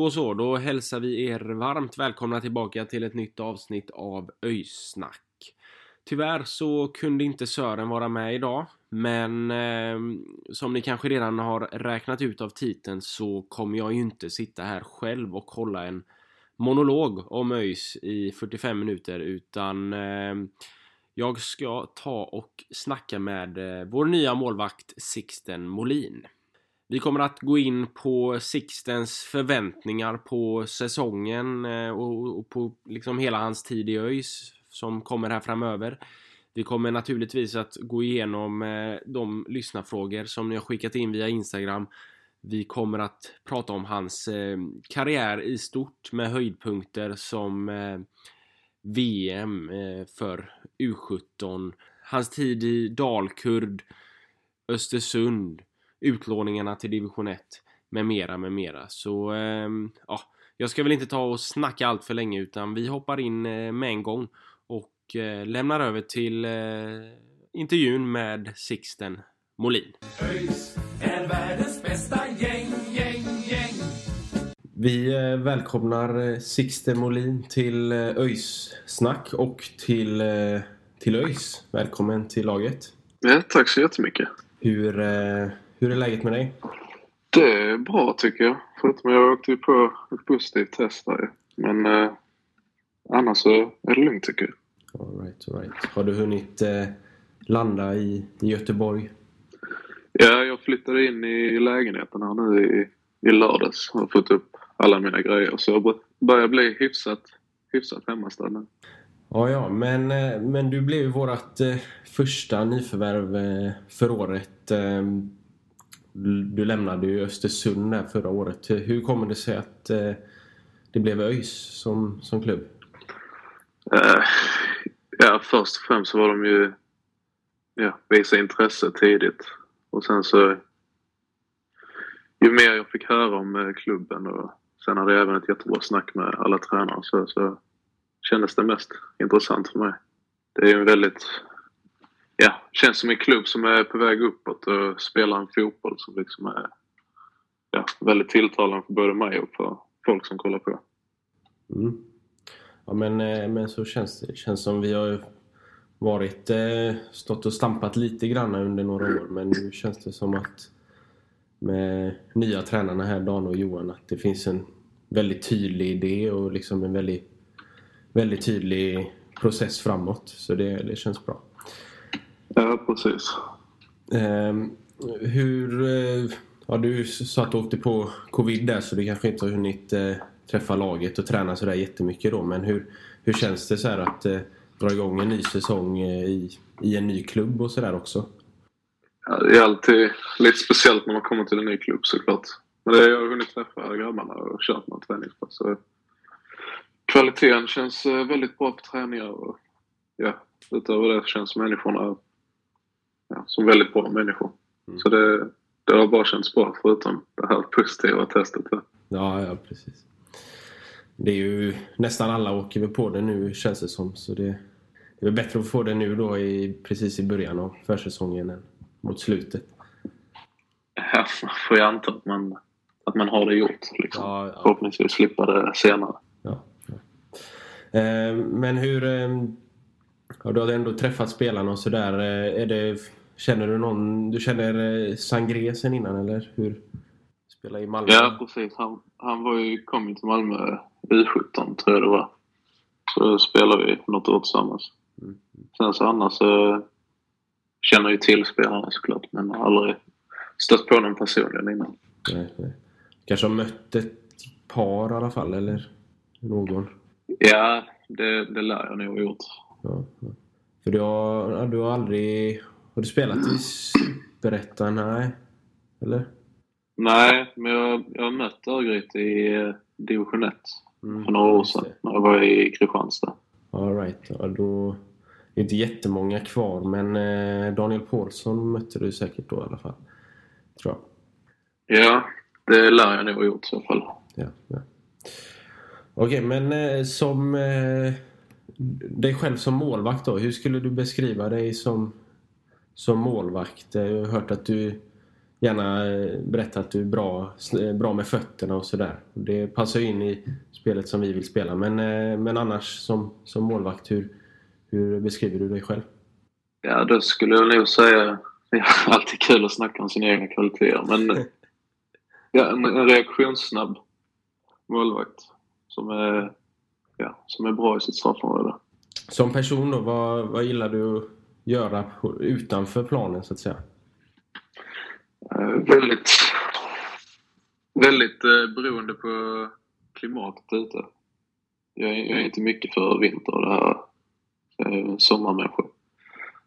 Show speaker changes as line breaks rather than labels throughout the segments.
Då så, då hälsar vi er varmt välkomna tillbaka till ett nytt avsnitt av Öjsnack. Tyvärr så kunde inte Sören vara med idag, men eh, som ni kanske redan har räknat ut av titeln så kommer jag ju inte sitta här själv och hålla en monolog om ÖIS i 45 minuter utan eh, jag ska ta och snacka med eh, vår nya målvakt Sixten Molin. Vi kommer att gå in på Sixtens förväntningar på säsongen eh, och, på liksom hela hans tid i ÖIS som kommer här framöver. Vi kommer naturligtvis att gå igenom eh, de lyssnarfrågor som ni har skickat in via Instagram. Vi kommer att prata om hans eh, karriär i stort med höjdpunkter som VM för U17, hans tid i Dalkurd, Östersund, utlåningarna till division 1 med mera, med mera. Så ehm, ja, jag ska väl inte ta och snacka allt för länge utan vi hoppar in eh, med en gång och eh, lämnar över till eh, intervjun med Sixten Molin.
ÖIS är världens bästa gäng, gäng, gäng.
Vi eh, välkomnar eh, Sixten Molin till eh, ÖIS snack och till, eh, till ÖIS. Välkommen till laget.
Ja, tack så jättemycket.
Hur, eh, hur är läget med dig?
Det är bra tycker jag. Förutom att jag åkte på ett positivt test där. Men eh, annars så är det lugnt tycker jag.
All right, all right. Har du hunnit eh, landa i, i Göteborg?
Ja, jag flyttade in i lägenheten här nu i, i lördags har fått upp alla mina grejer. Så jag börjar bli hyfsat, hyfsat hemmastad nu.
Ja, ja, men, eh, men du blev ju vårt eh, första nyförvärv eh, för året. Du lämnade ju Östersund där förra året. Hur kommer det sig att eh, det blev ÖIS som, som klubb?
Uh, ja, först och främst så var de ju... Ja, visa intresse tidigt. Och sen så... Ju mer jag fick höra om eh, klubben och sen hade jag även ett jättebra snack med alla tränare så, så kändes det mest intressant för mig. Det är ju en väldigt... Ja, känns som en klubb som är på väg uppåt och spelar en fotboll som liksom är ja, väldigt tilltalande för både mig och för folk som kollar på.
Mm. Ja, men, eh, men så känns det. Det känns som vi har varit, eh, stått och stampat lite grann under några år. Men nu känns det som att med nya tränarna här, Dan och Johan, att det finns en väldigt tydlig idé och liksom en väldigt, väldigt tydlig process framåt. Så det, det känns bra.
Ja, precis.
Ehm, hur... Eh, ja, du sa att du åkte på covid där så du kanske inte har hunnit eh, träffa laget och träna sådär jättemycket då. Men hur, hur känns det så här att eh, dra igång en ny säsong eh, i, i en ny klubb och sådär också?
Ja, det är alltid lite speciellt när man kommer till en ny klubb såklart. Men det, jag har hunnit träffa grabbarna och kört några träningspass. Så kvaliteten känns eh, väldigt bra på träningar och ja, utöver det känns människorna ja, som väldigt bra människor.
Mm.
Så det, det har bara känts bra förutom det här positiva testet. Ja.
Ja, precis. Det är ju nästan alla åker väl på det nu känns det som. Så det, det är bättre att få det nu då i, precis i början av försäsongen än mot slutet.
Ja, man får ju anta att man, att man har det gjort. Liksom.
Ja, ja.
Förhoppningsvis slippa det senare.
Ja, ja. Eh, men hur... Eh, ja, du har ändå träffat spelarna och sådär. Eh, är det, känner du någon... Du känner eh, Sangré sen innan eller hur? Spela i Malmö?
Ja, precis. Han, han var ju, kom ju till Malmö U17 tror jag det var. Så spelade vi något år tillsammans. sen så annars så känner jag ju till spelarna såklart men har aldrig stött på någon personligen innan.
Nej, nej. Kanske har mött ett par i alla fall, eller någon?
Ja, det, det lär jag nog ha gjort.
Ja, ja. För du har, du har aldrig... Har du spelat i Superettan? Nej. Eller?
Nej, men jag, jag har mött Örgryte i eh, division 1
Mm,
för några år sedan när jag var i Kristianstad.
All right. Ja, då... Det är inte jättemånga kvar, men eh, Daniel Paulsson mötte du säkert då i alla fall. Tror jag.
Ja, det lär jag nog ha gjort i så fall.
Ja, ja. Okej, men eh, som dig själv som målvakt då. Hur skulle du beskriva dig som, som målvakt? Jag har hört att du gärna berättar att du är bra, eh, bra med fötterna och sådär. Det passar ju in i spelet som vi vill spela. Men, eh, men annars som, som målvakt, hur, hur beskriver du dig själv?
Ja, då skulle jag nog säga... Det är alltid kul att snacka om sina egna kvaliteter, men ja, en, en reaktionssnabb målvakt som är, ja, som är bra i sitt straffområde.
Som person då, vad, vad gillar du göra utanför planen så att säga?
Eh, väldigt, väldigt eh, beroende på klimatet ute. Jag, är- jag är inte mycket för vinter och det här eh, sommarmänniska.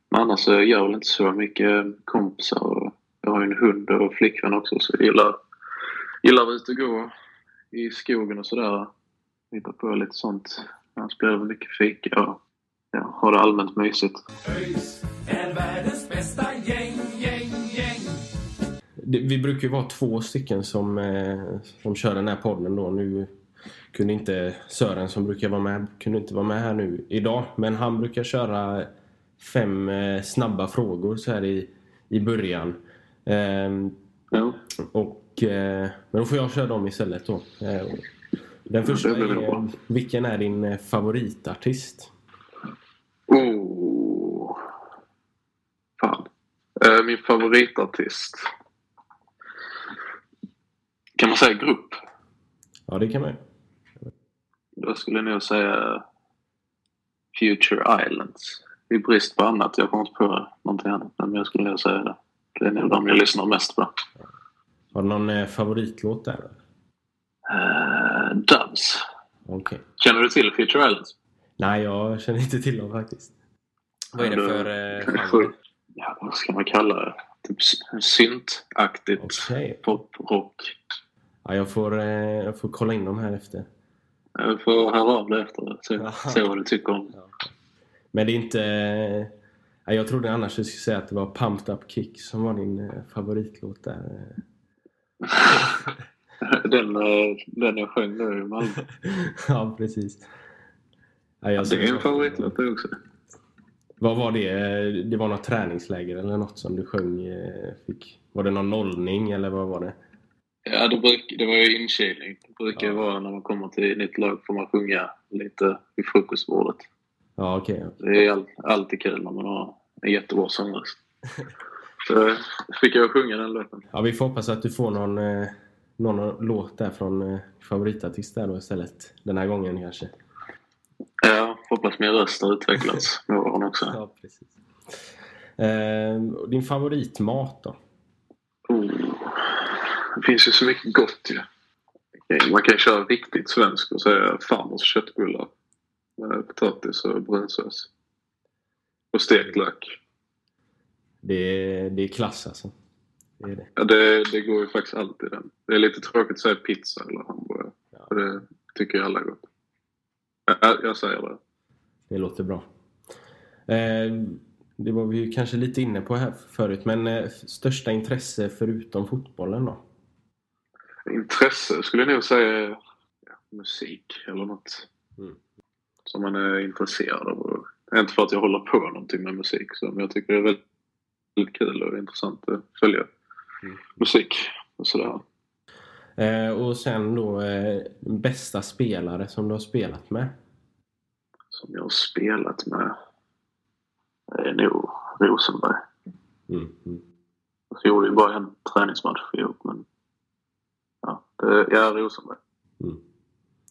Men annars så gör jag väl inte så mycket eh, kompisar. Och jag har ju en hund och flickvän också så jag gillar, gillar att vara ute och gå i skogen och sådär. Hitta på lite sånt. Jag spelar väl mycket fika och ja, har det allmänt mysigt.
Vi brukar ju vara två stycken som, eh, som kör den här podden då. Nu kunde inte Sören som brukar vara med, kunde inte vara med här nu idag. Men han brukar köra fem eh, snabba frågor så här i, i början. Ehm,
Ja.
och, eh, men då får jag köra dem istället då. Den första är, vilken är din favoritartist?
Oh. Fan. Eh, min favoritartist. Kan man säga grupp?
Ja, det kan man ju.
Då skulle jag nog säga Future Islands. I brist på annat. Jag kommer inte på någonting annat. Men jag skulle nog säga det. Det är nog de jag lyssnar mest på.
Har du någon eh, favoritlåt där?
Uh, Dubs.
Okej.
Känner du till Future Islands?
Nej, jag känner inte till dem faktiskt. Vad är det
Ja,
för
då-
eh, genre?
Ja, vad ska man kalla det? Typ syntaktigt
Okej.
poprock.
Ja, jag, får, eh, jag får kolla in dem här efter.
Jag får höra av dig efter se, se vad du tycker om
Ja. Men det är inte... eh, ja, jag trodde annars du skulle säga att det var Pumped Up Kick som var din eh, favoritlåt där.
den, eh, den jag sjöng då i Malmö.
ja, precis. Ja,
Det är en favoritlåt också.
Vad var det? Det var något träningsläger eller något som du sjöng? eh, Fick... Var det någon nollning eller vad var det?
Ja, det, bruk, det var ju inkilning. Det brukar
Ja.
vara när man kommer till ett nytt lag får man sjunga lite vid frukostbordet.
Ja, okej.
Det är all, alltid kul när man har en jättebra sångröst. Så fick jag sjunga den låten.
Ja, vi får hoppas att du får någon, eh, någon låt där från eh, favoritartist där då istället. Den här gången kanske.
Ja, hoppas min röst har utvecklats med åren också.
Ja, precis. Eh, din favoritmat då?
Oh. Det finns ju så mycket gott ju. Man kan köra riktigt svensk och säga farmors köttbullar. Med potatis och brunsås. Och stekt lök.
Det är, det är klass alltså. Det är det.
Ja, det, det går ju faktiskt alltid den. Det är lite tråkigt att säga pizza eller hamburgare.
Ja.
För det tycker ju alla är gott. Jag, jag säger det.
Det låter bra. Eh, det var vi kanske lite inne på här förut, men eh, största intresse förutom fotbollen då?
Intresse skulle jag nog säga ja, musik eller något.
Mm.
Som man är intresserad av. Inte för att jag håller på någonting med musik så, men jag tycker det är väldigt kul och intressant att följa
Mm.
musik och sådär.
Eh, och sen då eh, bästa spelare som du har spelat med?
Som jag har spelat med är nog Rosenberg.
Mm, mm.
Jag gjorde ju bara en träningsmatch ihop men ja, det, ja Rosenberg.
Mm.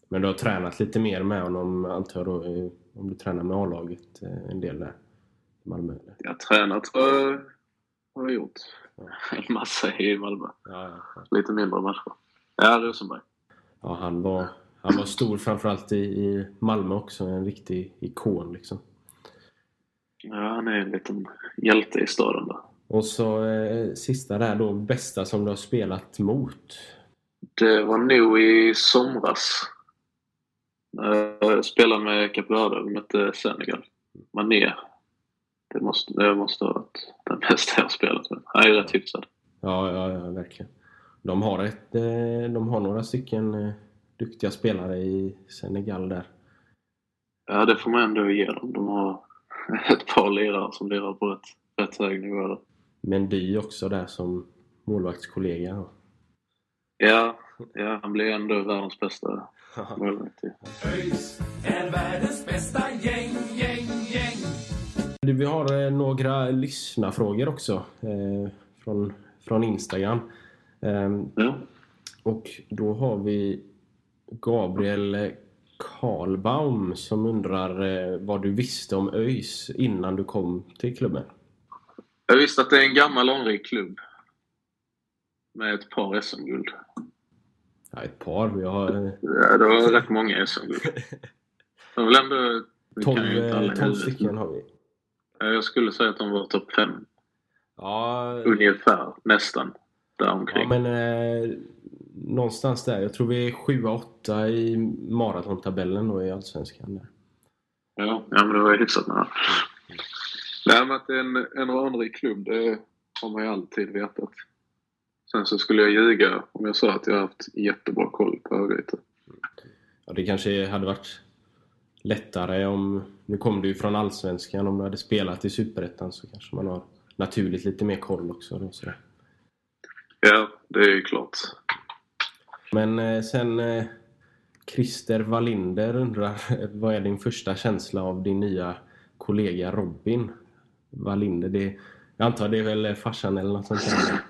Men du har tränat lite mer med honom antar jag då, eh, om du tränar med A-laget eh, en del där? Malmö? Eller?
Jag tränat jag har jag gjort.
Ja.
En massa i Malmö.
Ja, ja.
Lite mindre matcher. Ja, Rosenberg.
ja han, var, han var stor framförallt i, i Malmö också. En riktig ikon liksom.
Ja, han är en liten hjälte i staden där.
Och så eh, sista där då, bästa som du har spelat mot.
Det var nog i somras. Jag spelade med Kap Verde. Vi mötte Senegal. Mané. Det måste, det måste ha varit den bästa jag har spelat med. Han är ju rätt hyfsad.
Ja, ja, ja verkligen. De har, ett, eh, de har några stycken eh, duktiga spelare i Senegal där.
Ja, det får man ändå ge dem. De har ett par lirare som lirar på rätt, rätt hög nivå. där.
Mendy också där som målvaktskollega.
Ja, ja, han blir ändå världens bästa målvakt.
ÖIS är världens bästa gäng, gäng, gäng.
Du, Vi har eh, några lyssnarfrågor också eh, från, från Instagram. Ehm,
Ja.
och då har vi Gabriel Karlbaum som undrar eh, vad du visste om ÖIS innan du kom till klubben.
Jag visste att det är en gammal anrik klubb. Med ett par SM-guld.
Ja, ett par. Vi har eh,
Ja, det var rätt många SM-guld. Var väl ändå... vi
12,
kan ju inte alla
eh,
i
12
huvudet.
stycken. Har vi.
Ja, Jag skulle säga att de var topp fem.
Ja,
Ungefär. Nästan.
ja
Däromkring.
men eh, någonstans där. Jag tror vi är 7-8 i maratontabellen då i Allsvenskan. Där.
Ja, ja men det var ju hyfsat nära. Nej, men att det är en, en anrik klubb, det har man ju alltid vetat. Sen så skulle jag ljuga om jag sa att jag har haft jättebra koll på Örgryte.
Ja, det kanske hade varit lättare om... Nu kom du ju från Allsvenskan. Om du hade spelat i Superettan så kanske man har naturligt lite mer koll också. Då, sådär.
Ja, det är ju klart.
Men eh, sen... Eh, Christer Wallinder undrar vad är din första känsla av din nya kollega Robin Wallinder? Det, jag antar det är väl farsan eller något sånt där?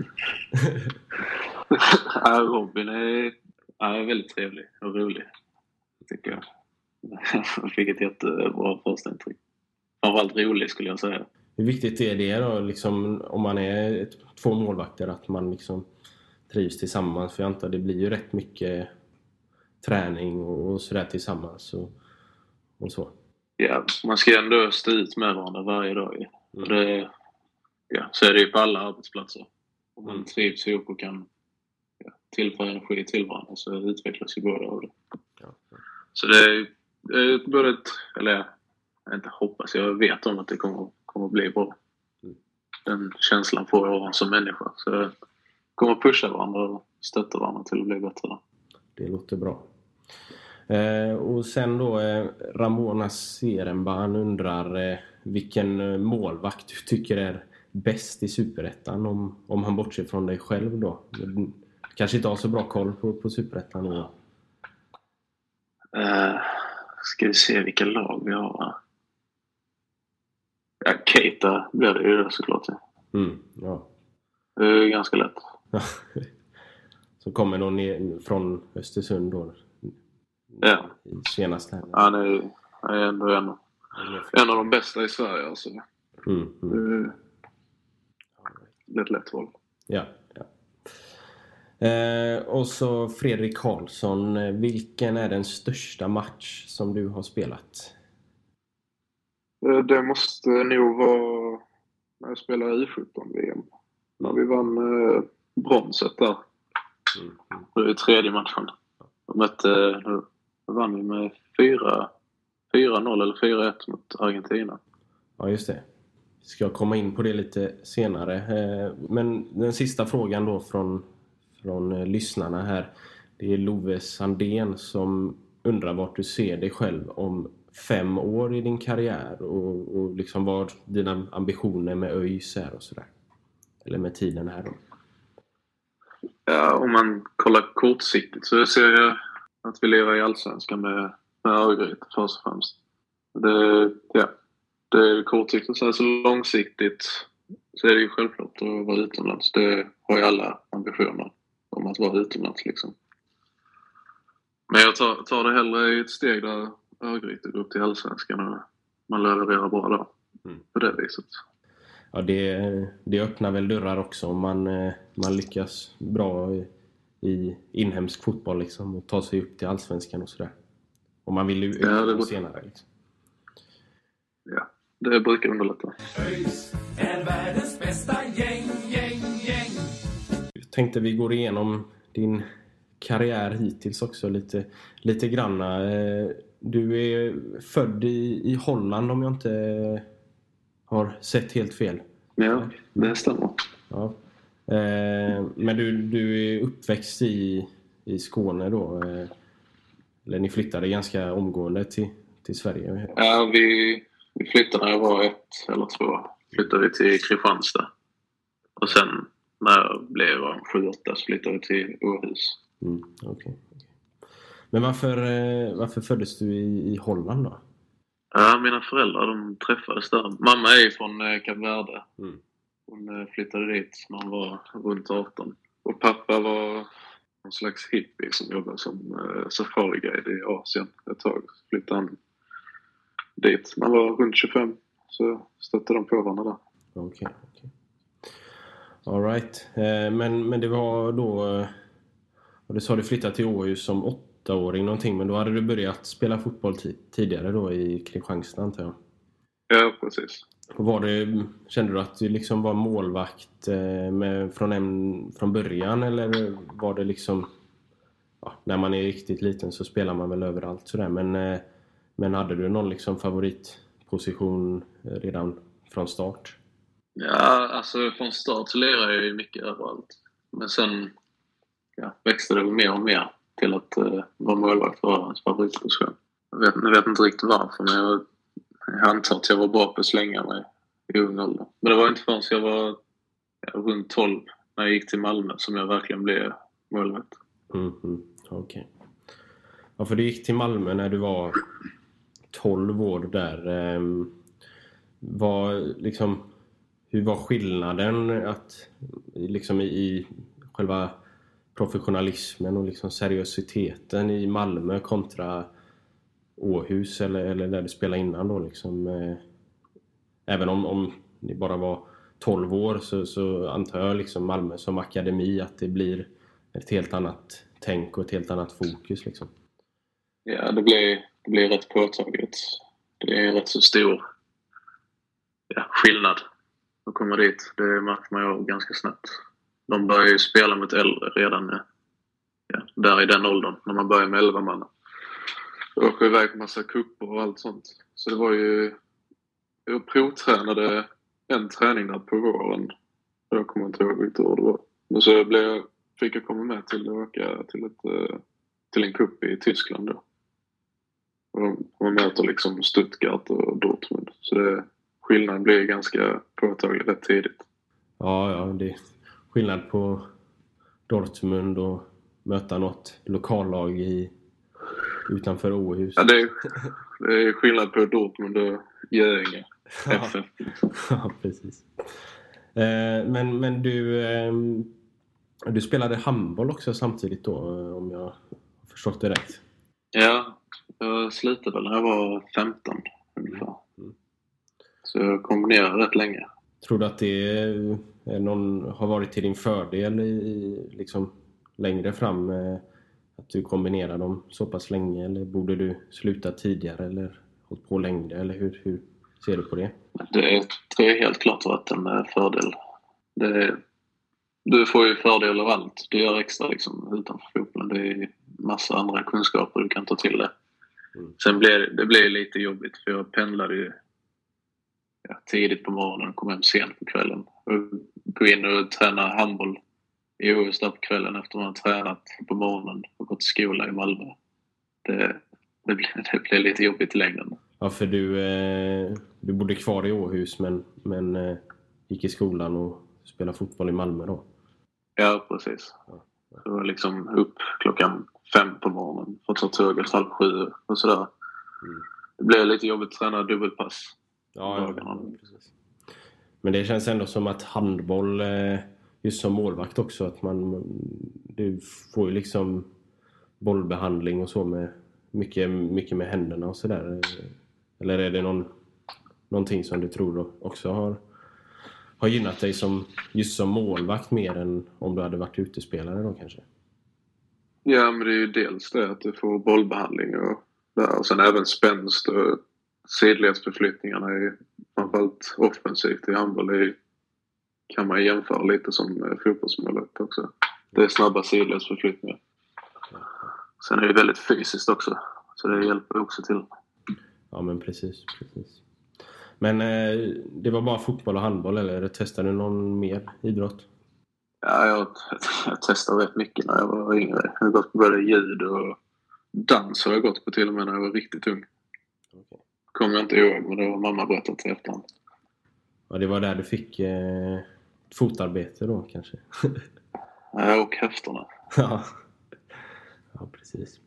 ja, Robin är, är väldigt trevlig och rolig. Tycker jag. Jag fick ett jättebra första intryck. Framförallt rolig skulle jag säga.
Hur viktigt är det då, liksom, om man är två målvakter, att man liksom trivs tillsammans? För jag antar det blir ju rätt mycket träning och, och sådär tillsammans och, och så.
Ja, man ska ju ändå stå ut med varandra varje dag. ju. Och
Mm.
det, ja, så är det ju på alla arbetsplatser. Om man
Mm.
trivs ihop och kan ja, tillföra energi till varandra så utvecklas ju båda av det.
Ja.
Så det är, det är både ett, eller jag inte hoppas, jag vet om att det kommer, kommer att bli bra.
Mm.
Den känslan får jag som människa. Så kommer pusha varandra och stötta varandra till att bli bättre.
Det låter bra. Eh, och sen då eh, Ramona Serenban undrar eh, vilken eh, målvakt du tycker är bäst i Superettan om, om han bortser från dig själv då. Du kanske inte har så bra koll på, på Superettan då.
Uh, ska vi se vilka lag vi har. Ja, Keita blir det ju då såklart.
Mm, ja.
Det är ganska lätt.
Så kommer någon ner från Östersund då.
Ja.
Senast här.
Han är, han är ändå en, en av de bästa i Sverige alltså.
Mm, mm.
Det är ett lätt val.
Ja, ja. Eh, och så Fredrik Karlsson. eh, Vilken är den största match som du har spelat?
Eh, Det måste nog vara när jag spelade U17-VM. När vi vann eh, bronset där.
Mm.
Det är tredje matchen. De mötte, nu vann vi med 4 4-0 eller 4-1 mot Argentina.
Ja, just det. Ska jag komma in på det lite senare. Eh, Men den sista frågan då från, från eh, lyssnarna här. Det är Love Sandén som undrar vart du ser dig själv om fem år i din karriär och, och liksom vad dina ambitioner med ÖIS är och sådär. Eller med tiden här då.
Ja, om man kollar kortsiktigt så ser jag att vi lever i Allsvenskan med, med Örgryte först och främst. Det, ja, det är kortsiktigt. Sen så långsiktigt så är det ju självklart att vara utomlands. Det har ju alla ambitioner om att vara utomlands liksom. Men jag tar, tar det hellre i ett steg där Örgryte går upp till Allsvenskan och man levererar bra där.
Mm.
För det viset.
Ja, det, det öppnar väl dörrar också om man, eh, man lyckas bra i, i inhemsk fotboll liksom och ta sig upp till Allsvenskan och sådär. Om man vill ju
Ja, det
senare. Liksom.
Ja, det brukar underlätta.
ÖIS är världens bästa gäng, gäng, gäng.
Jag tänkte vi går igenom din karriär hittills också lite, lite granna. Eh, Du är född i, i Holland om jag inte har sett helt fel.
Ja, det stämmer.
Ja. Eh, Men du, du är uppväxt i, i Skåne då? eh, Eller ni flyttade ganska omgående till, till Sverige?
Ja, vi, vi flyttade när jag var ett eller två. Flyttade vi till Kristianstad. Och sen när jag blev sju, åtta så flyttade vi till Åhus.
Mm, okej. Men varför, eh, varför föddes du i, i Holland då?
Ja, mina föräldrar de träffades där. Mamma är från eh, Kap Verde.
Mm.
Hon eh, flyttade dit när hon var runt 18. Och pappa var någon slags hippie som jobbade som eh, safariguide i Asien ett tag. Så flyttade han dit. när han var runt 25. Så stötte de på varandra där.
Okej, okej. Alright. Men, men det var då... Du sa du flyttade till Åhus som åttaåring någonting, men då hade du börjat spela fotboll ti- tidigare då i Kristianstad antar jag?
Ja, precis.
Och var det, kände du att du liksom var målvakt eh, med, från, en, från början eller var det liksom... Ja, när man är riktigt liten så spelar man väl överallt sådär men, eh, men hade du någon liksom favoritposition redan från start?
Ja, alltså från start så lirade jag ju mycket överallt. Men sen ja, växte det väl mer och mer till att uh, vara målvakt var hans favoritposition. Jag vet, jag vet inte riktigt varför men jag, jag antar att jag var bra på att slänga mig i ung ålder. Men det var inte förrän jag var ja, runt 12 när jag gick till Malmö som jag verkligen blev målvakt.
Mm, mm, Okej. Ja, för du gick till Malmö när du var 12 år där. ehm, Var liksom, hur var skillnaden att, liksom i, i själva professionalismen och liksom seriositeten i Malmö kontra Åhus eller, eller där du spelade innan då liksom? eh, Även om, om ni bara var 12 år så, så antar jag liksom Malmö som akademi att det blir ett helt annat tänk och ett helt annat fokus liksom.
Ja, det blir det blir rätt påtagligt. Det är rätt så stor ja, skillnad att komma dit. Det märker man ju ganska snabbt. De börjar ju spela mot äldre redan ja, där i den åldern, när man börjar med 11 man. Åker iväg på massa kupper och allt sånt. Så det var ju... Jag provtränade en träning där på våren. Jag kommer inte ihåg vilket år det var. Men så blev, jag- fick jag komma med till att åka till, ett, eh, till en cup i Tyskland då. Och de- Man möter liksom Stuttgart och Dortmund. Så det, skillnaden blir ganska påtaglig rätt tidigt.
Ja, ja, det skillnad på Dortmund och möta något lokallag i, utanför Åhus.
Ja, det, är, det är skillnad på Dortmund och Göinge. FF.
Ja, precis. Eh, men, men du, ehm, du spelade handboll också samtidigt då, eh, om jag har förstått det rätt?
Ja, jag slutade väl när jag var 15 ungefär.
Mm.
Så jag kombinerade rätt länge.
Tror du att det är någon, har varit till din fördel i, liksom längre fram? eh, Att du kombinerar dem så pass länge? Eller borde du sluta tidigare eller hållit på längre? Eller hur, hur ser du på det?
Det är, det är helt klart varit en eh, fördel. Det, du får ju fördel av allt du gör extra liksom, utanför fotbollen. Det är massa andra kunskaper du kan ta till det.
Mm.
Sen blev det, det blev lite jobbigt för jag pendlade ju ja, tidigt på morgonen och kom hem sent på kvällen. Gå in och träna handboll i OS där på kvällen efter man har tränat på morgonen och gått till skola i Malmö. Det, det, blev, det blev lite jobbigt i längden.
Ja, för du, eh, du bodde kvar i Åhus men, men eh, gick i skolan och spelade fotboll i Malmö då?
Ja, precis. Så var liksom upp klockan fem på morgonen för att ta tåget halv sju och sådär.
Mm.
Det blev lite jobbigt att träna dubbelpass.
Ja,
Dagarna.
precis. Men det känns ändå som att handboll, eh, just som målvakt också, att man... Du får ju liksom bollbehandling och så med mycket, mycket med händerna och sådär. Eller är det någon, någonting som du tror också har, har gynnat dig som, just som målvakt mer än om du hade varit utespelare då kanske?
Ja, men det är ju dels det att du får bollbehandling och, där, och sen även spänst och sidledsförflyttningarna är framförallt offensivt i handboll kan man jämföra lite som eh, fotbollsmålet också. Det är snabba sidledsförflyttningar. Sen är det väldigt fysiskt också. Så det hjälper också till.
Ja men precis, precis. Men eh, det var bara fotboll och handboll eller testade du någon mer idrott?
Ja, jag, jag testade rätt mycket när jag var yngre. Jag har gått på både ljud och dans har jag gått på till och med när jag var riktigt ung.
Okay.
Kommer jag inte ihåg, men det var mamma berättat i efterhand.
Ja, det var där du fick eh, fotarbete då kanske?
ja, och höfterna.
ja. ja, precis.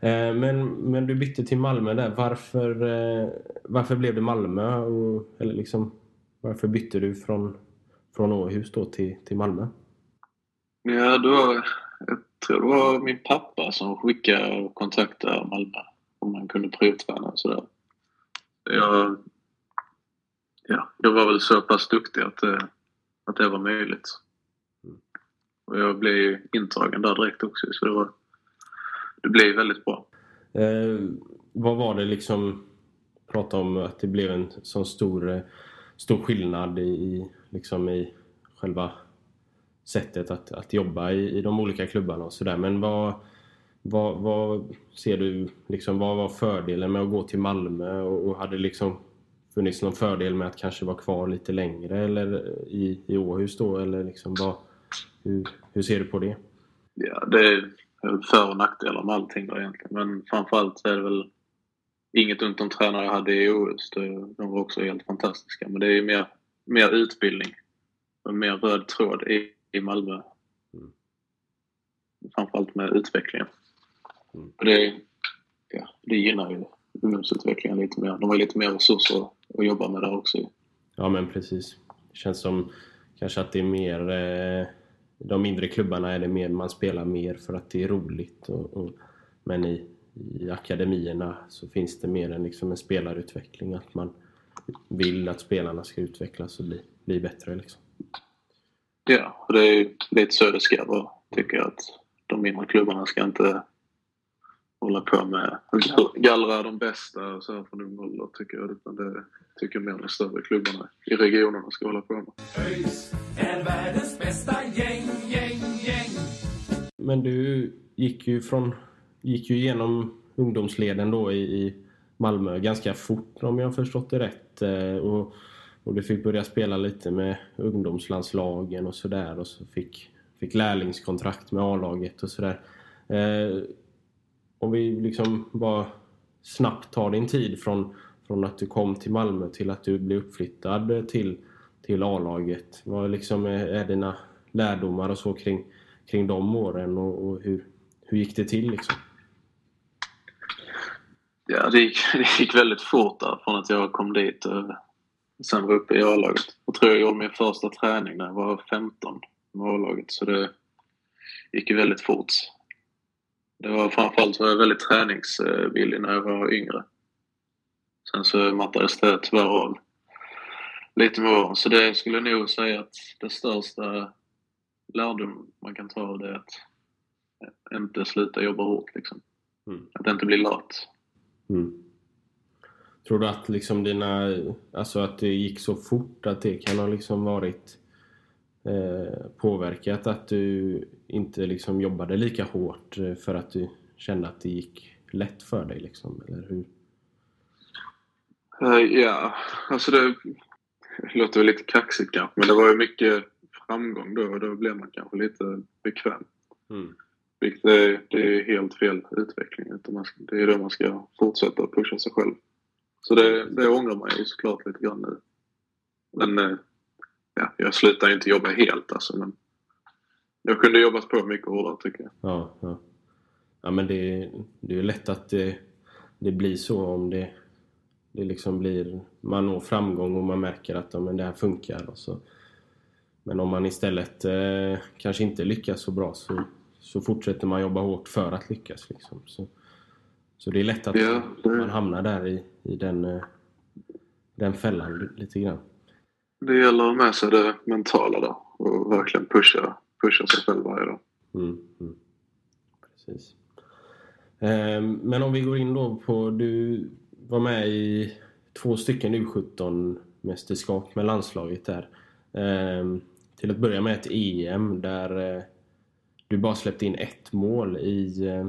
Eh, men, men du bytte till Malmö där. Varför, eh, varför blev det Malmö? Och, eller liksom, varför bytte du från, från Åhus då till, till Malmö?
Ja, det var, jag tror det var min pappa som skickade och kontaktade Malmö om man kunde provträna och sådär. Jag, ja, jag var väl så pass duktig att, att det var möjligt. Och jag blev intagen där direkt också så det, var, det blev väldigt bra.
Eh, vad var det liksom, prata om att det blev en sån stor, stor skillnad i, liksom i själva sättet att, att jobba i, i de olika klubbarna och sådär. Men vad, vad, vad ser du, liksom, vad var fördelen med att gå till Malmö och, och hade liksom funnits någon fördel med att kanske vara kvar lite längre eller i, i Åhus då? Eller liksom vad, hur, hur ser du på det?
Ja, det är för och nackdelar med allting då egentligen. Men framförallt så är det väl inget ont om tränare jag hade i Åhus. De var också helt fantastiska. Men det är mer, mer utbildning och mer röd tråd i, i Malmö. Mm. Framförallt med utvecklingen. Mm. Och det, ja, det gynnar ju ungdomsutvecklingen lite mer. De har lite mer resurser att jobba med där också.
Ja men precis. Det känns som kanske att det är mer eh, de mindre klubbarna är det mer man spelar mer för att det är roligt. Och, och, men i, i akademierna så finns det mer en, liksom en spelarutveckling. Att man vill att spelarna ska utvecklas och bli, bli bättre. Liksom.
Ja, och det är lite så det ska vara. Tycker jag att de mindre klubbarna ska inte hålla på med gallra de bästa och så här från ung ålder tycker jag. Utan det tycker jag mer de större klubbarna i regionerna ska hålla på med. ÖIS är världens bästa
gäng, gäng, gäng. Men du gick ju från, gick ju igenom ungdomsleden då i, i Malmö ganska fort om jag har förstått det rätt. Eh, och, och du fick börja spela lite med ungdomslandslagen och sådär och så fick, fick lärlingskontrakt med A-laget och sådär. Om vi liksom bara snabbt tar din tid från, från att du kom till Malmö till att du blev uppflyttad till, till A-laget. Vad liksom är, är dina lärdomar och så kring, kring de åren och, och hur, hur gick det till liksom?
Ja, det gick, det gick väldigt fort där från att jag kom dit och sen var uppe i A-laget. Jag tror jag gjorde min första träning när jag var 15 med A-laget så det gick ju väldigt fort. Det var framförallt var jag väldigt träningsvillig när jag var yngre. Sen så mattades det tyvärr av lite med åren. Så det skulle jag nog säga att det största lärdom man kan ta av det är att inte sluta jobba hårt liksom. Mm. Att inte bli lat. Mm.
Tror du att liksom dina, alltså att det gick så fort att det kan ha liksom varit eh, påverkat att du inte liksom jobbade lika hårt eh, för att du kände att det gick lätt för dig liksom, eller hur?
Uh, ja, alltså det, låter väl lite kaxigt kanske, men det var ju mycket framgång då och då blev man kanske lite bekväm. Mm. Vilket är, det är helt fel utveckling. Utan det är då man ska fortsätta pusha sig själv. Så det, det ångrar man ju såklart lite grann nu. Men eh, ja, jag slutar inte jobba helt alltså. Men jag kunde jobbat på mycket hårdare tycker jag.
Ja, ja. ja men det, det är ju lätt att det, det blir så om det, det liksom blir, man når framgång och man märker att ja, men det här funkar. Och så. Men om man istället eh, kanske inte lyckas så bra så, så fortsätter man jobba hårt för att lyckas. Liksom. Så, så det är lätt att ja, det... man hamnar där i, i den, eh, den fällan lite grann.
Det gäller att ha med sig det mentala där och verkligen pusha, pusha sig själv varje dag.
Mm, mm. Precis. Eh, men om vi går in då på, du var med i två stycken U17-mästerskap med landslaget där. Eh, till att börja med ett EM där eh, du bara släppte in ett mål i, eh,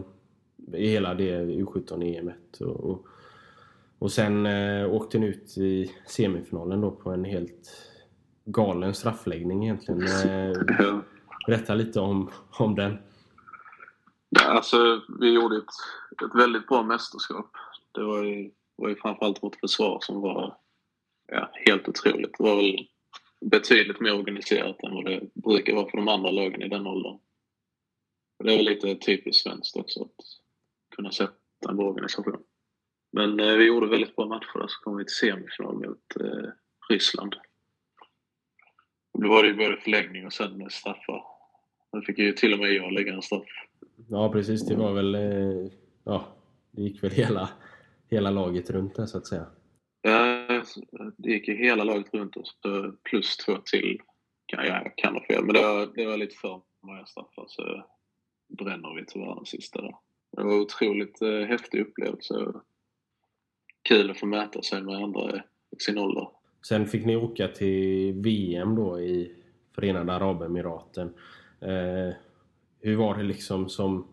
i hela det U17-EMet. Och, och, och sen eh, åkte ni ut i semifinalen då på en helt galen straffläggning egentligen. Eh, berätta lite om, om den.
Alltså, vi gjorde ett, ett väldigt bra mästerskap. Det var ju, var ju framförallt vårt försvar som var ja, helt otroligt. Det var väl betydligt mer organiserat än vad det brukar vara för de andra lagen i den åldern. Det är väl lite typiskt svenskt också att kunna sätta en bra organisation. Men eh, vi gjorde väldigt bra matcher där, så kom vi till semifinal mot eh, Ryssland. Då var det ju både förlängning och sen straffar. Då fick ju till och med jag lägga en straff.
Ja precis, det var väl... eh, Ja, det gick väl hela, hela laget runt där så att säga.
Ja, det gick ju hela laget runt oss. Plus två till. Ja, jag kan ha fel, men det var, det var lite för många straffar så bränner vi tyvärr den sista där. Det var otroligt eh, häftig upplevelse. Kul att få mäta sig med andra i sin ålder.
Sen fick ni åka till VM då i Förenade Arabemiraten. Eh, hur var det liksom som,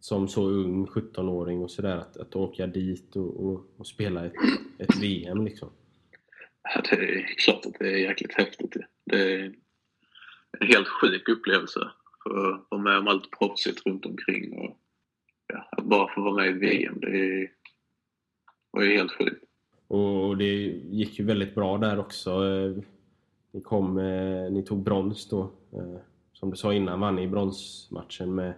som så ung 17-åring och sådär att, att åka dit och, och, och spela ett, ett VM liksom?
Ja, det är klart att det är jäkligt häftigt. Det är en helt sjuk upplevelse. För att vara med om allt proffsigt runt omkring. Och, ja, att bara få vara med i VM, det är, var ju helt sjukt.
Och, det gick ju väldigt bra där också. Eh, Ni, kom, eh, ni tog brons då. Eh, Som du sa innan vann ni bronsmatchen med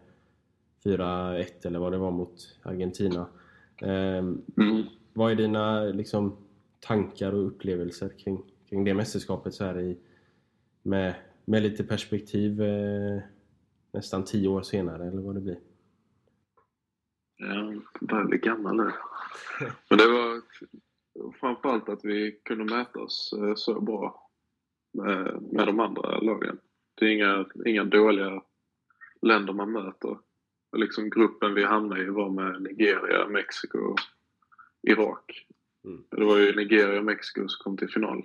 4-1 eller vad det var mot Argentina.
Mm.
Vad är dina liksom, tankar och upplevelser kring, kring det mästerskapet så här i, med, med lite perspektiv nästan tio år senare eller vad det blir?
Ja, börjar bli gammal nu. Men det var framförallt att vi kunde mäta oss eh, så bra med, med de andra lagen. Det är inga, inga dåliga länder man möter. Och liksom gruppen vi hamnade i var med Nigeria, Mexiko och Irak.
Mm.
Det var ju Nigeria och Mexiko som kom till final.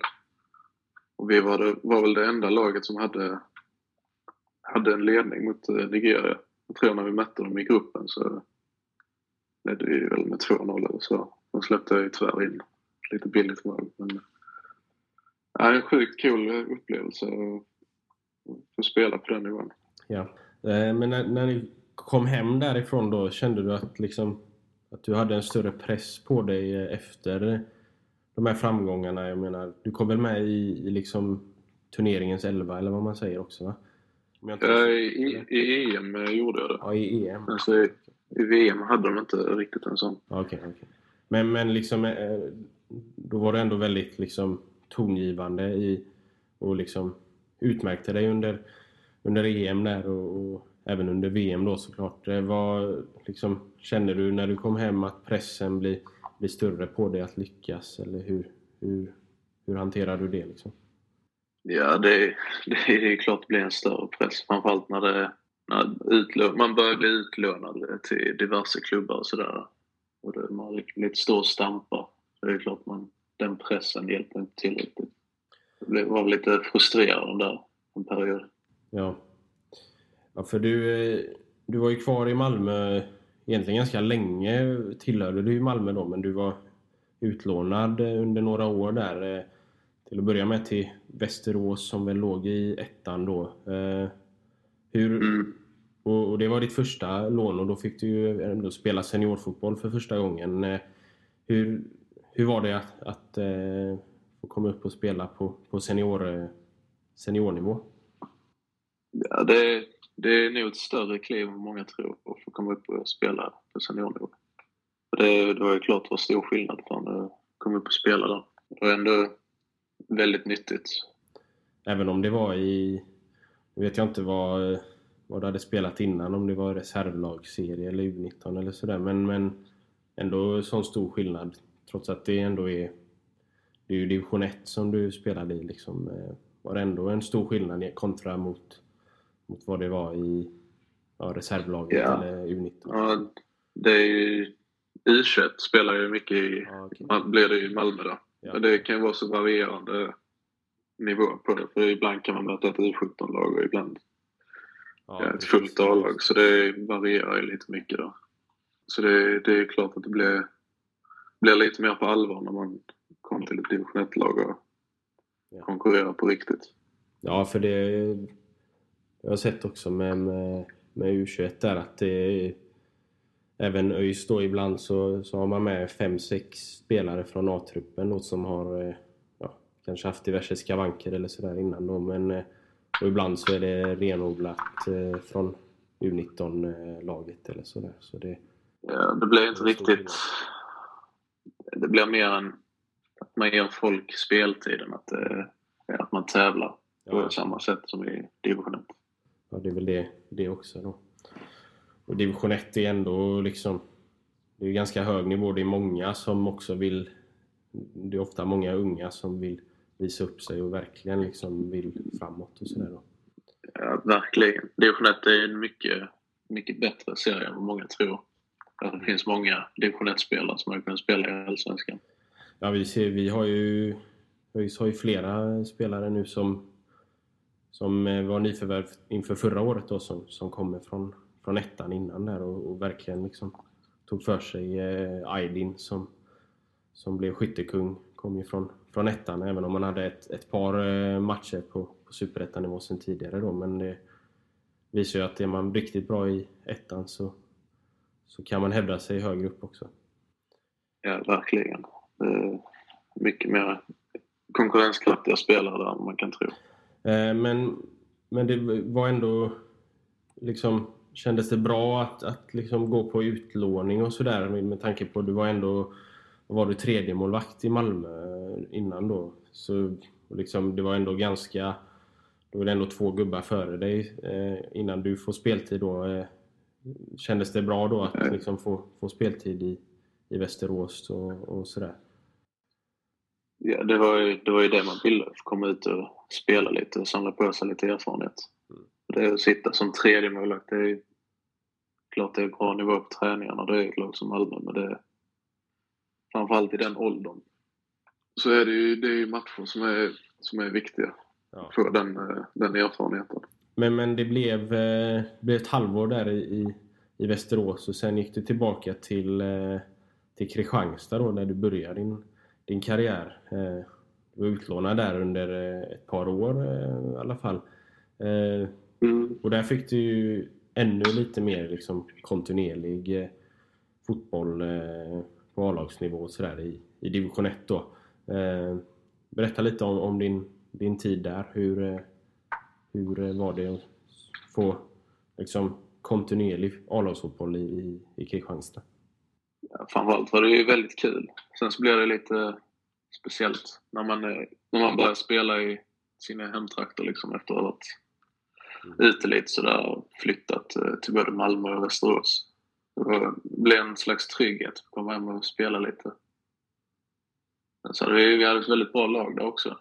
Och vi var, det, var väl det enda laget som hade, hade en ledning mot eh, Nigeria. Jag tror när vi mötte dem i gruppen så ledde vi väl med 2-0 eller så. De släppte ju tyvärr in lite billigt mål. Men, ja, en sjukt cool upplevelse att få spela på den nivån.
Ja. Eh, Men när, när ni kom hem därifrån då, kände du att, liksom, att du hade en större press på dig eh, efter de här framgångarna? Jag menar, du kom väl med i, i liksom turneringens elva eller vad man säger också va? Om jag inte
Ja,
minns
I. I EM gjorde jag det.
Ja, i EM.
Alltså, i, VM hade de inte riktigt en sån.
Okej, okej. Men, men liksom, eh, då var du ändå väldigt liksom, tongivande i och liksom utmärkte dig under, under EM där och, och även under VM då såklart. Eh, Vad liksom, känner du när du kom hem att pressen blir, blir större på dig att lyckas? Eller hur, hur, hur hanterar du det liksom?
Ja, det, det är klart det blir en större press. Framförallt när, det, när utlå, man börjar bli utlånad till diverse klubbar och sådär. Och det, man lite står och stampar. Det är klart man, den pressen hjälper inte tillräckligt. Det blev- var lite frustrerande där en period.
Ja. ja för du, eh, du var ju kvar i Malmö egentligen ganska länge. Tillhörde du Malmö då, men du var utlånad eh, under några år där. eh, Till att börja med till Västerås som väl låg i ettan då. Hur,
Mm.
Och, och det var ditt första lån och då fick du ju ändå spela seniorfotboll för första gången. Eh, Hur, hur var det att, att eh, få komma upp och spela på, på senior, eh, seniornivå?
Ja, det, det är nog ett större kliv än många tror att få komma upp och spela på seniornivå. Det, det var ju klart det var stor skillnad från att komma upp och spela där. Det var ändå väldigt nyttigt.
Även om det var i... Nu vet jag inte vad, vad du hade spelat innan, om det var reservlagsserie eller U19 eller sådär. Men, men ändå sån stor skillnad. Trots att det ändå är... det är ju division 1 som du spelade i liksom. Eh, var det ändå en stor skillnad kontra mot, mot vad det var i ja, reservlaget
Ja.
eller U19?
Ja, det är ju... U21 spelar ju mycket i...
Ja, okej.
Man blir det i Malmö då.
Ja.
Men det kan ju vara så varierande nivå på det. För ibland kan man möta ett U17-lag och ibland
Ja,
ett fullt A-lag. Så det varierar ju lite mycket då. Så det, det är klart att det blir, blir lite mer på allvar när man kommer till ett division 1-lag och
Ja.
konkurrerar på riktigt.
Ja, för det... Jag har sett också med, med, med U21 där att det. Även ÖIS då ibland så, så har man med fem sex spelare från A-truppen som har eh, ja, kanske haft diverse skavanker eller sådär innan då. Men, eh, och ibland så är det renodlat eh, från U19-laget eller sådär. Så det,
Ja, det blir inte riktigt... Det blir mer en, att man ger folk speltid än att, är att man tävlar på
ja,
samma sätt som i division 1.
Ja, det är väl det, det också då. Och division 1 är ändå liksom... Det är ganska hög nivå. Det är många som också vill... Det är ofta många unga som vill visa upp sig och verkligen liksom vill framåt och sådär då.
Ja, verkligen. Division 1 är en mycket, mycket bättre serie än vad många tror. Att det finns många division 1-spelare som har kunnat spela i Allsvenskan.
Ja, vi ser, vi har ju... ÖIS har ju flera spelare nu som som eh, var nyförvärv inför förra året då som, som kommer från, från ettan innan där och, och verkligen liksom tog för sig eh, Aydin som, som blev skyttekung kom ju från, från ettan även om han hade ett, ett par eh, matcher på, på superettanivå sen tidigare då men det visar ju att är man riktigt bra i ettan så, så kan man hävda sig högre upp också.
Ja, verkligen. Mycket mer konkurrenskraftiga spelare där än man kan tro.
Eh, Men, men det var ändå liksom Kändes det bra att, att liksom gå på utlåning och sådär med, med tanke på att du var ändå var du tredje målvakt i Malmö innan då? Så liksom, det var ändå ganska... Det var ändå två gubbar före dig eh, innan du får speltid då. Eh, kändes det bra då att liksom få, få speltid i, i Västerås och, och sådär?
Ja, det var ju det, var ju det man ville. Komma ut och spela lite och samla på sig lite erfarenhet.
Mm.
Det är att sitta som tredje målvakt. Det är ju klart det är bra nivå på träningarna. Det är ett lag som Malmö, men det framförallt i den åldern. Så är det ju, det är ju matcher som är, som är viktiga.
Ja.
Få den, den erfarenheten.
Men, men det blev, eh, blev ett halvår där i, i, Västerås och sen gick du tillbaka till, eh, till Kristianstad då, där du började din, din karriär. Eh, du var utlånad där under ett par år i alla fall.
Mm.
och där fick du ju ännu lite mer liksom, kontinuerlig fotboll på A-lagsnivå och sådär i, i division 1 då. Eh, berätta lite om, om din, din tid där. Hur, eh, hur var det att få liksom, kontinuerlig A-lagsfotboll i, i, i Kristianstad?
Ja, framförallt var det ju väldigt kul. Sen så blev det lite speciellt när man, eh, när man började spela i sina hemtrakter liksom efter att ha varit ute lite sådär och flyttat eh, till både Malmö och Västerås. Det blev en slags trygghet att komma hem och spela lite. Så hade vi, vi hade ett väldigt bra lag där också.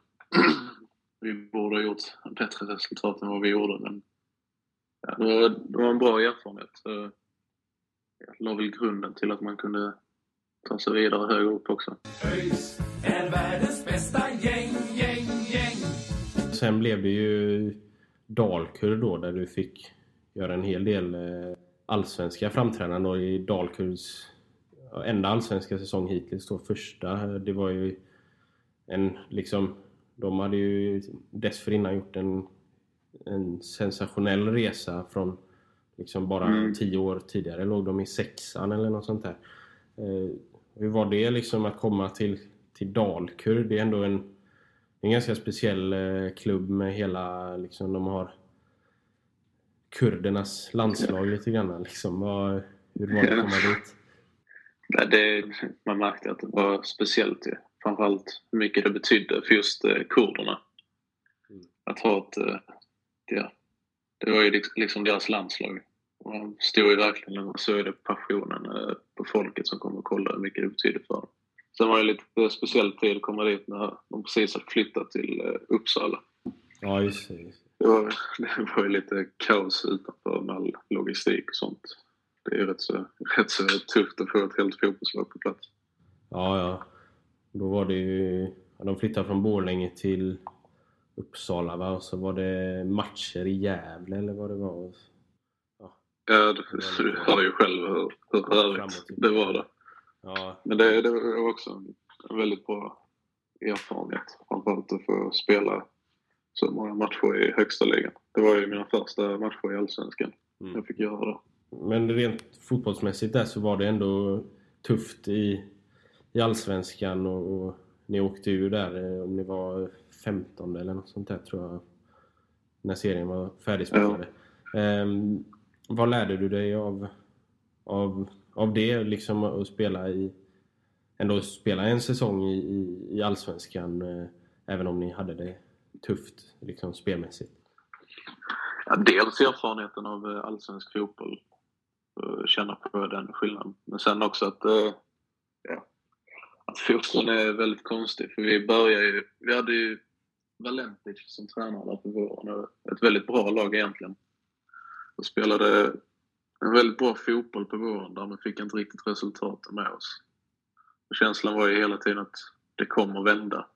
vi borde ha gjort bättre resultat än vad vi gjorde men ja, det, var, det var en bra erfarenhet. Jag la väl grunden till att man kunde ta sig vidare högre upp också.
ÖIS är världens bästa gäng, gäng, gäng.
Sen blev det ju Dalkurd då där du fick göra en hel del eh, allsvenska framträdanden då i Dalkurds enda allsvenska säsong hittills då. Första, det var ju en liksom de hade ju dessförinnan gjort en, en sensationell resa från liksom bara
Mm.
tio år tidigare låg de i sexan eller något sånt där. Eh, hur var det liksom att komma till, till Dalkurd? Det är ändå en, en ganska speciell eh, klubb med hela, liksom de har kurdernas landslag lite grann. Liksom. Hur var det att komma dit?
Nej, det, man märkte att det var speciellt ju. Framförallt hur mycket det betydde för just eh, kurderna.
Mm.
Att ha ett... Eh, ja, det var ju liks- liksom deras landslag. Och Man stod ju verkligen och såg det passionen eh, på folket som kom och kollade hur mycket det betydde för dem. Sen var det lite speciell tid att komma dit när de precis hade flyttat till eh, Uppsala.
Ja, just det. Just
Det var, det var ju lite kaos utanför med all logistik och sånt. Det är rätt så, rätt så tufft att få ett helt fotbollslag på plats.
Ja, ja. Då var det ju... ja, De flyttade från Borlänge till Uppsala va? Och så var det matcher i Gävle eller vad det var.
Ja, du, du hörde ju själv hur, hur rörigt det var det.
Ja,
Men det, det var också en väldigt bra erfarenhet. Framförallt att få spela så många matcher i högsta ligan. Det var ju mina första matcher i Allsvenskan
Mm.
jag fick göra det.
Men rent fotbollsmässigt där så var det ändå tufft i, i Allsvenskan och, och ni åkte ur där eh, om ni var 15 eller något sånt där tror jag. När serien var färdigspelade. Ehm, vad lärde du dig av, av, av det liksom att spela i ändå spela en säsong i, i, i Allsvenskan eh, även om ni hade det tufft liksom spelmässigt?
Ja, dels erfarenheten av eh, allsvensk fotboll. Eh, känna på den skillnaden. Men sen också att, eh, ja, att fotbollen är väldigt konstig. För vi började ju, vi hade ju Valentic som tränare där på våren. Ett väldigt bra lag egentligen. Och spelade en väldigt bra fotboll på våren där men fick inte riktigt resultaten med oss. Och känslan var ju hela tiden att det kommer vända.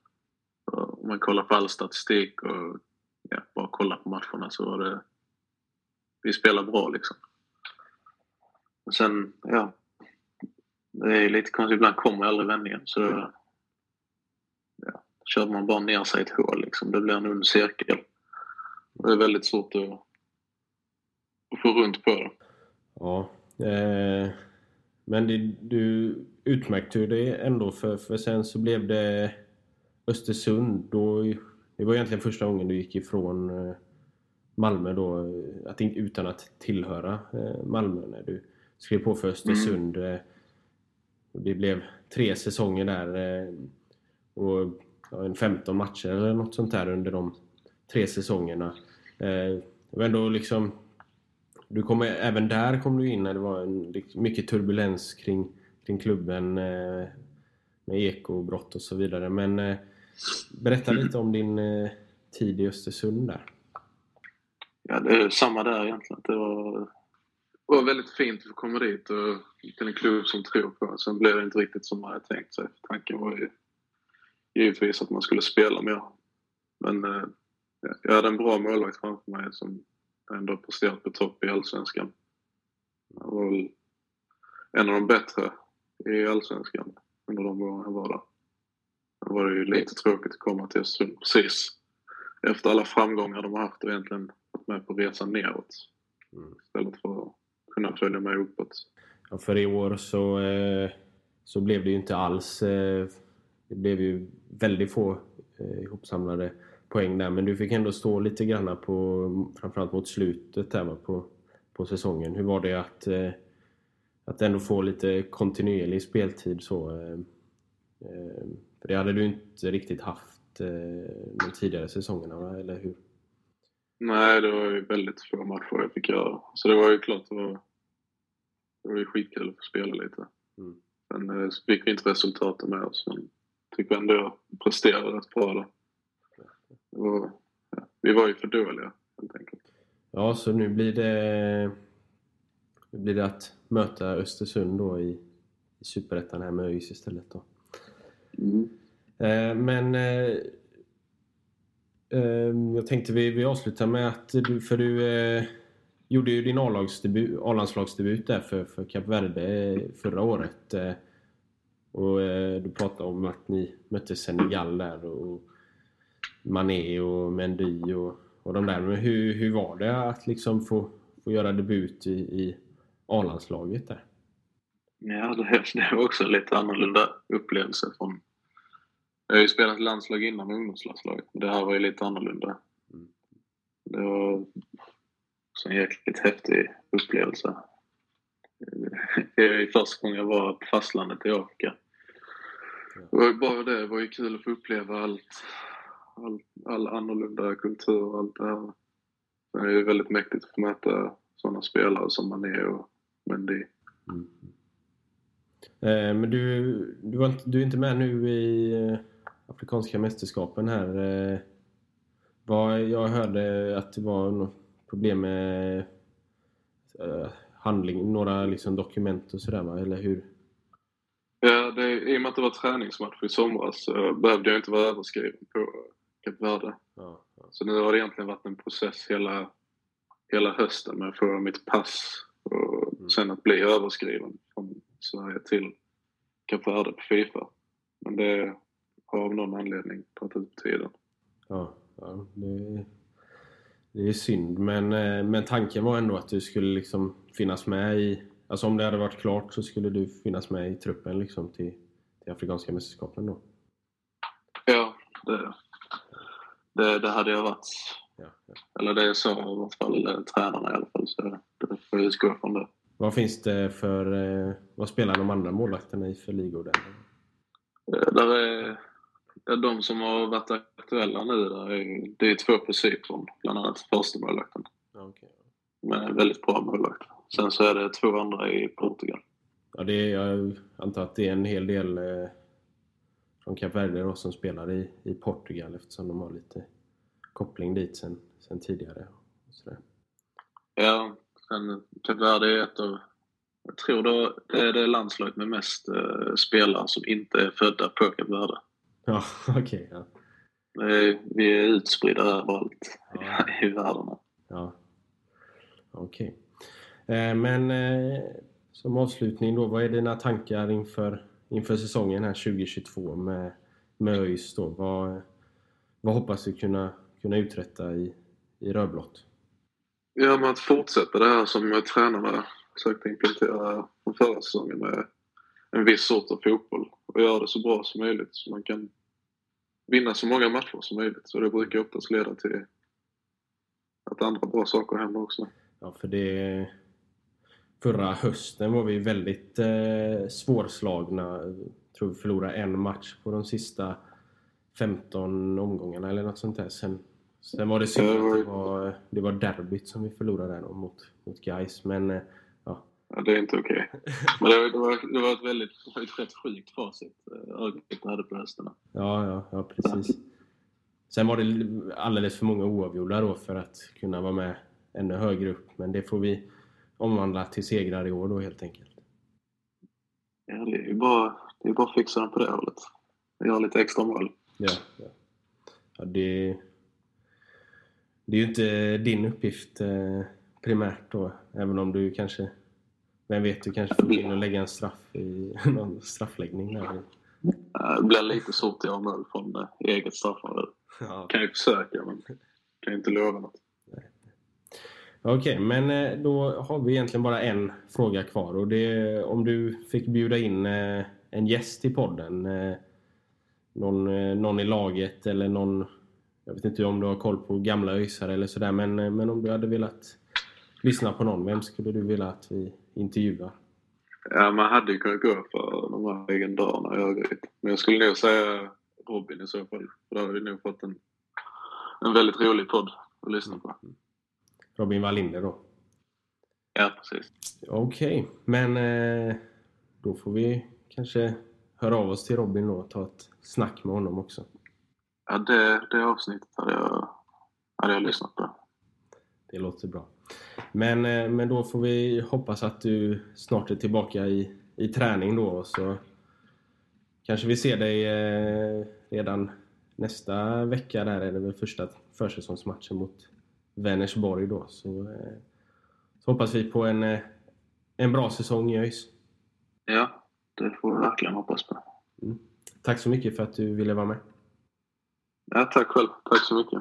Om man kollar på all statistik och ja, bara kollar på matcherna så var det... Vi spelar bra liksom. Och sen, ja. Det är lite konstigt, ibland kommer aldrig vändningen så då, ja, kör man bara ner sig i ett hål liksom. Det blir en ond cirkel. Och det är väldigt svårt att, att få runt på det.
Ja. Eh, men det, du utmärkte ju det ändå för, för sen så blev det Östersund. Då, det var egentligen första gången du gick ifrån eh, Malmö då, eh, att, utan att tillhöra eh, Malmö när du skrev på för Östersund. Och det blev tre säsonger där och ja, en 15 matcher eller något sånt där under de tre säsongerna. Var ändå liksom du kommer, även där kom du in när det var en, mycket turbulens kring, kring klubben eh, med ekobrott och så vidare. Men eh, berätta lite om din eh, tid i Östersund där.
Ja, det är samma där egentligen. Det var, det var väldigt fint att få komma dit och till en klubb som tror på en. Sen blev det inte riktigt som man hade tänkt sig. Tanken var ju givetvis att man skulle spela mer. Men eh, jag hade en bra målvakt framför mig som ändå presterat på topp i Allsvenskan. Han var väl en av de bättre i Allsvenskan under de åren jag var där. Då var det ju lite tråkigt att komma till Östersund precis efter alla framgångar de har haft och egentligen varit med på resan neråt.
Mm.
Istället för att kunna följa med uppåt.
Ja, för i år så, eh, så blev det ju inte alls... Eh, det blev ju väldigt få eh, ihopsamlade poäng där. Men du fick ändå stå lite grann på, framförallt mot slutet där på, på säsongen. Hur var det att, att ändå få lite kontinuerlig speltid så? För det hade du inte riktigt haft eh, de tidigare säsongerna, eller hur?
Nej, det var ju väldigt få matcher jag fick göra. Så det var ju klart, det var, det var ju skitkul att få spela lite.
Mm.
Sen eh, fick vi inte resultaten med oss, men tycker ändå jag presterade rätt bra där. Det var, ja, vi var ju för dåliga, helt enkelt.
Ja, så nu blir det, nu blir det att möta Östersund då i, i Superettan här med ÖIS istället då.
Mm.
Eh, men eh, eh, jag tänkte vi, vi avslutar med att du, för du eh, gjorde ju din A-landslagsdebut där för, för Kap Verde förra året. Eh, och eh, du pratade om att ni mötte Senegal där och Mané och Mendy och, och de där. Men hur, hur var det att liksom få, få göra debut i, i A-landslaget där?
Ja, det, det var också en lite annorlunda upplevelse. Från, jag har ju spelat landslag innan ungdomslandslaget, det här var ju lite annorlunda.
Mm.
Det var en jäkligt häftig upplevelse. Det är första gången jag var på fastlandet i Afrika. Det var ju bara det, det var ju kul att få uppleva allt, all, all annorlunda kultur och allt det här. Det är ju väldigt mäktigt att få möta sådana spelare som Mané och Mendy.
Mm. Eh, men du, du, var inte, du är inte med nu i eh, Afrikanska mästerskapen här. Eh, vad, jag hörde att det var något problem med eh, handling, några liksom dokument och sådär? Eller hur?
Ja, det, i och med att det var träningsmatch i somras så behövde jag inte vara överskriven på Kap Verde.
Ja, ja.
Så nu har det egentligen varit en process hela, hela hösten med att få mitt pass och
Mm.
sen att bli överskriven från Sverige till Kap Verde på Fifa. Men det har av någon anledning tagit ut tiden.
ja, ja det, det är synd. Men, eh, men tanken var ändå att du skulle liksom finnas med i... Alltså om det hade varit klart så skulle du finnas med i truppen liksom till, till Afrikanska mästerskapen då.
Ja, det, det, det hade jag varit.
Ja, ja.
Eller det sa i alla fall eller, tränarna i alla fall. Så det, får jag utgå från det.
Vad finns det för... eh, Vad spelar de andra målvakterna i för ligor där?
Eh, Där är, de som har varit aktuella nu, där är, det är två på Cypern. Bland annat första målvakten.
Okej.
Med väldigt bra målvakt. Sen så är det två andra i Portugal.
Ja, det är, jag antar att det är en hel del eh, från Kap Verde då, som spelar i, i Portugal eftersom de har lite koppling dit sen, sen tidigare. Sådär.
Ja, sen Kap Verde är ett av... Jag tror då, det är det landslaget med mest eh, spelare som inte är födda på Kap Verde.
Ja, okej. ja.
Det är- Vi är utspridda överallt
Ja.
i världen.
Ja. Okej. Eh, men eh, som avslutning då, vad är dina tankar inför, inför säsongen här 2022 med, med ÖIS då? Vad, vad hoppas du kunna, kunna uträtta i, i rödblått?
Ja, men att fortsätta det här som tränarna försökte implementera från förra säsongen med en viss sort av fotboll och göra det så bra som möjligt så man kan vinna så många matcher som möjligt. Så det brukar oftast leda till att andra bra saker händer också.
Ja, för det... Förra hösten var vi väldigt eh, svårslagna. Jag tror vi förlorade en match på de sista 15 omgångarna eller något sånt där. Sen, sen var det synd
Ja, det var
att det var, det var derbyt som vi förlorade där mot, mot Gais. Men eh, ja,
det är inte okej. Men det var, det, var, det var ett väldigt det var ett rätt sjukt facit eh, Örgryte hade på hösten.
ja, ja, ja, precis. Sen var det alldeles för många oavgjorda då för att kunna vara med ännu högre upp. Men det får vi omvandla till segrar i år då helt enkelt.
Ja, det är ju bara, det är bara att fixa den på det hållet. Göra lite extra mål.
Ja, ja. ja det, det är ju inte din uppgift eh, primärt då, även om du kanske, vem vet, du kanske får in och lägga en straff i någon straffläggning där.
Eh, Det blir lite att göra mål från eh, eget straffområde.
Ja.
Kan ju försöka, men kan ju inte lova något.
Okej, men eh, då har vi egentligen bara en fråga kvar och det är om du fick bjuda in en gäst i podden. Någon, någon i laget eller någon, jag vet inte om du har koll på gamla ÖISare eller sådär, men, men om du hade velat lyssna på någon, vem skulle du vilja att vi intervjuar?
Ja, man hade ju kunnat gå för de här legendarerna i Örgryte. Men jag skulle nog säga Robin i så fall. För då hade vi nog fått en, en väldigt rolig podd att lyssna på.
Robin Wallinder då?
Ja, precis.
Okej, men eh, då får vi kanske höra av oss till Robin då och ta ett snack med honom också.
Ja, det, det avsnittet hade jag, hade jag lyssnat på.
Det låter bra. Men, eh, men då får vi hoppas att du snart är tillbaka i, i träning då och så kanske vi ser dig eh, redan nästa vecka där är det väl första försäsongsmatchen mot Vänersborg då. Så, eh, så hoppas vi på en, en bra säsong i ÖIS.
Ja, det får vi verkligen hoppas på.
Tack så mycket för att du ville vara med.
Ja, tack själv. Tack så mycket.